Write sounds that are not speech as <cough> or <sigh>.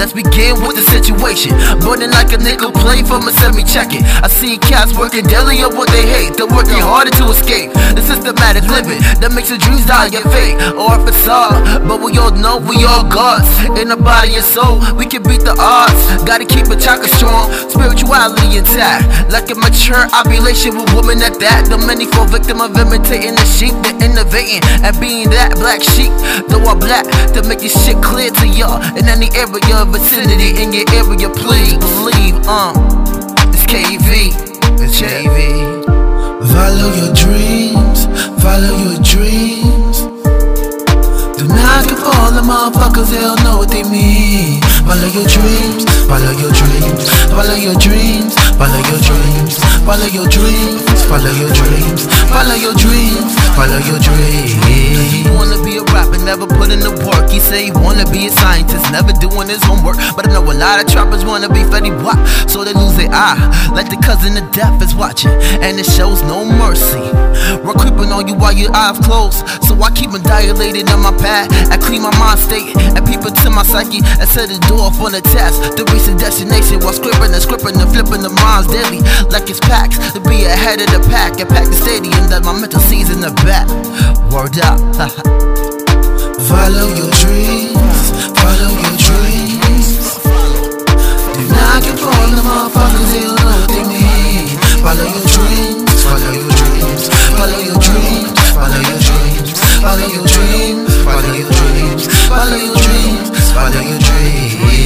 again with the situation. Burning like a nickel plate from a semi checking. I see cats working daily of what they hate. They're working harder to escape. The systematic living that makes your dreams die your fate or a facade. But we all know we all gods. In the body and soul, we can beat the odds. Gotta keep a chakra strong, spirituality intact. Like a mature ovulation with women at that. The many fall victim of imitating the sheep, the innovating and being that black sheep. Though I'm black, to make this shit clear to y'all. In any area, vicinity, in your area, please believe, um, it's KV, it's JV. Follow your dreams, the motherfuckers, they don't know what they mean. Follow your dreams, follow your dreams, follow your dreams, follow your dreams, follow your dreams, follow your dreams, follow your dreams, follow your dreams. He wanna be a rapper, never put in the work. Say he wanna be a scientist, never doing his homework. But I know a lot of trappers wanna be Fetty Wap, so they lose their eye. Like the cousin of death is watching, and it shows no mercy. We're creeping on you while your eyes closed, so I keep them dilated on my path. I clean my mind state and peep into my psyche and set the door for the test. The recent destination while scribbling and scribbling and flipping the minds daily, like it's packs to be ahead of the pack and pack the stadium that my mental sees in the back. Word up. <laughs> dreams, follow your dreams, follow your dreams, follow your dreams.